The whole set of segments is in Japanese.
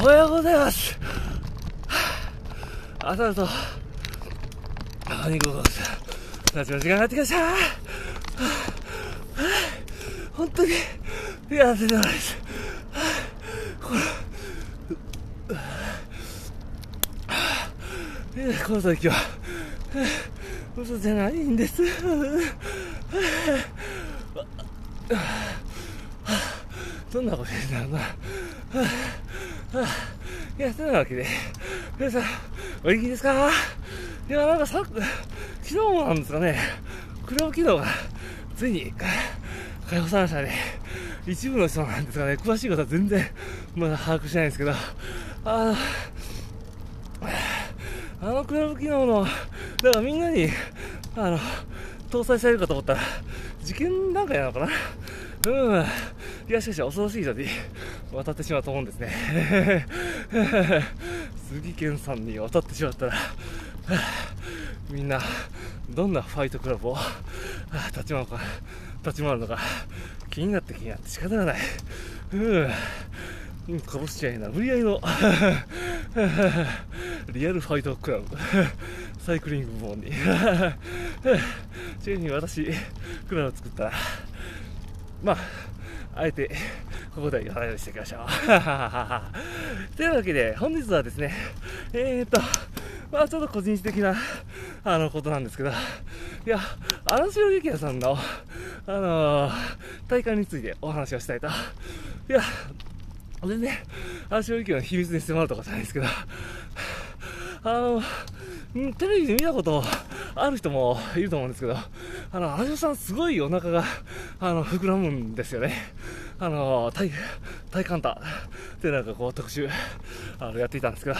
おはようございます。朝だとお肉を夏の時間がやってきました。本当にやってないです。この時は嘘じゃないんです。どんなこと言うんだろうな。いや、そうなわけで、皆さん、お元気ですか？いや、なんかさ、昨日もなんですかね、クラブ機能がついに解放されましたね。一部の人なんですかね、詳しいことは全然まだ把握してないんですけど、あの、あのクラブ機能の、だからみんなに、あの、搭載されるかと思ったら、事件段階なのかな？うん。いや、しかし恐ろしい人に渡ってしまうと思うんですね。杉健さんに渡ってしまったら、みんな、どんなファイトクラブを立ち回るか、立ち回るのか、気になって気になって仕方がない。うん。かぶしちゃいな。無理やりの リアルファイトクラブ。サイクリング部門に。ちなみに私、クラブを作ったら、まあ、あえて、ここで話していきましょう。というわけで、本日はですね、えーと、まあちょっと個人的な、あの、ことなんですけど、いや、荒城幸也さんの、あのー、体感についてお話をしたいと。いや、全然、荒城幸也の秘密に迫るとかじゃないですけど、あの、テレビで見たことある人もいると思うんですけど、あの、荒城さんすごいお腹が、あの、膨らむんですよね。あの、体、体感タってなんかこう特集、あの、やっていたんですけど、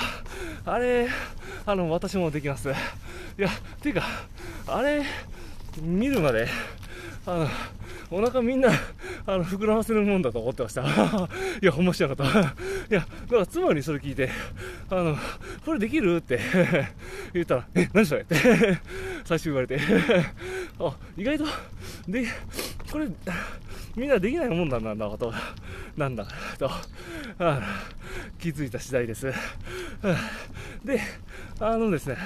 あれ、あの、私もできます。いや、ていうか、あれ、見るまで、あの、お腹みんな、あの、膨らませるもんだと思ってました。いや、面白かった。いや、だから妻にそれ聞いて、あの、これできるって 言ったら、え、何それ？って最初言われてあ、意外と、で、これ、みんなできないもんなんだな、と、なんだ、と、気づいた次第です。で、あのですね、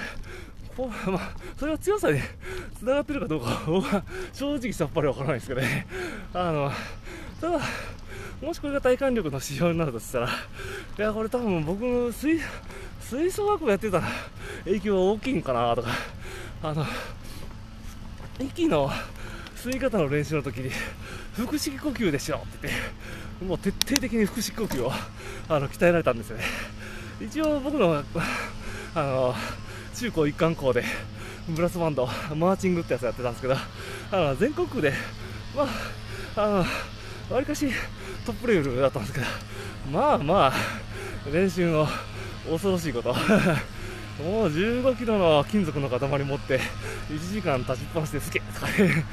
こうま、それは強さにつながってるかどうか僕は正直さっぱりわからないですけどね。あの、ただ、もしこれが体感力の指標になるとしたら、いや、これ多分僕の吹吹奏楽部やってたら影響は大きいんかなとか、あの、息の吸い方の練習の時に、腹式呼吸でしょって言って、もう徹底的に腹式呼吸をあの鍛えられたんですよね。一応僕の、あの、中高一貫校でブラスバンドマーチングってやつやってたんですけどあの全国区でまああのわりかしトップレベルだったんですけどまあまあ練習の恐ろしいこともう15キロの金属の塊持って1時間立ちっぱなしですけとかね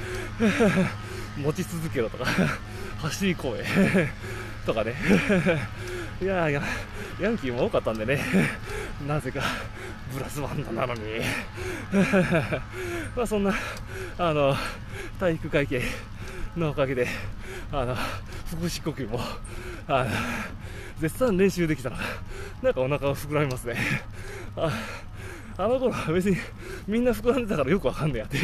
持ち続けろとか 走り行え とかね。いやいやヤンキーも多かったんでね。なぜかブラスバンドなのに。まあそんなあの体育会系のおかげであの腹式呼吸もあの絶賛練習できたらなんかお腹が膨らみますね。ああの頃は別にみんな膨らんでたからよくわかんねえやって。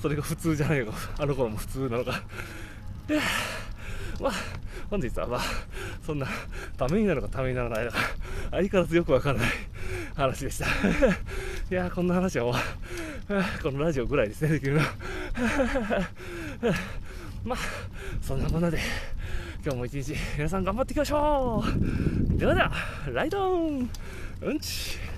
それが普通じゃないか。あの頃も普通なのか。いやまあ本日はまあそんなためになるかためにならないのか相変わらずよくわからない話でした。いやこんな話はもうこのラジオぐらいですね、できるの。まあ、そんなもので、今日も一日皆さん頑張っていきましょう。ではでは、ライドン。うんち。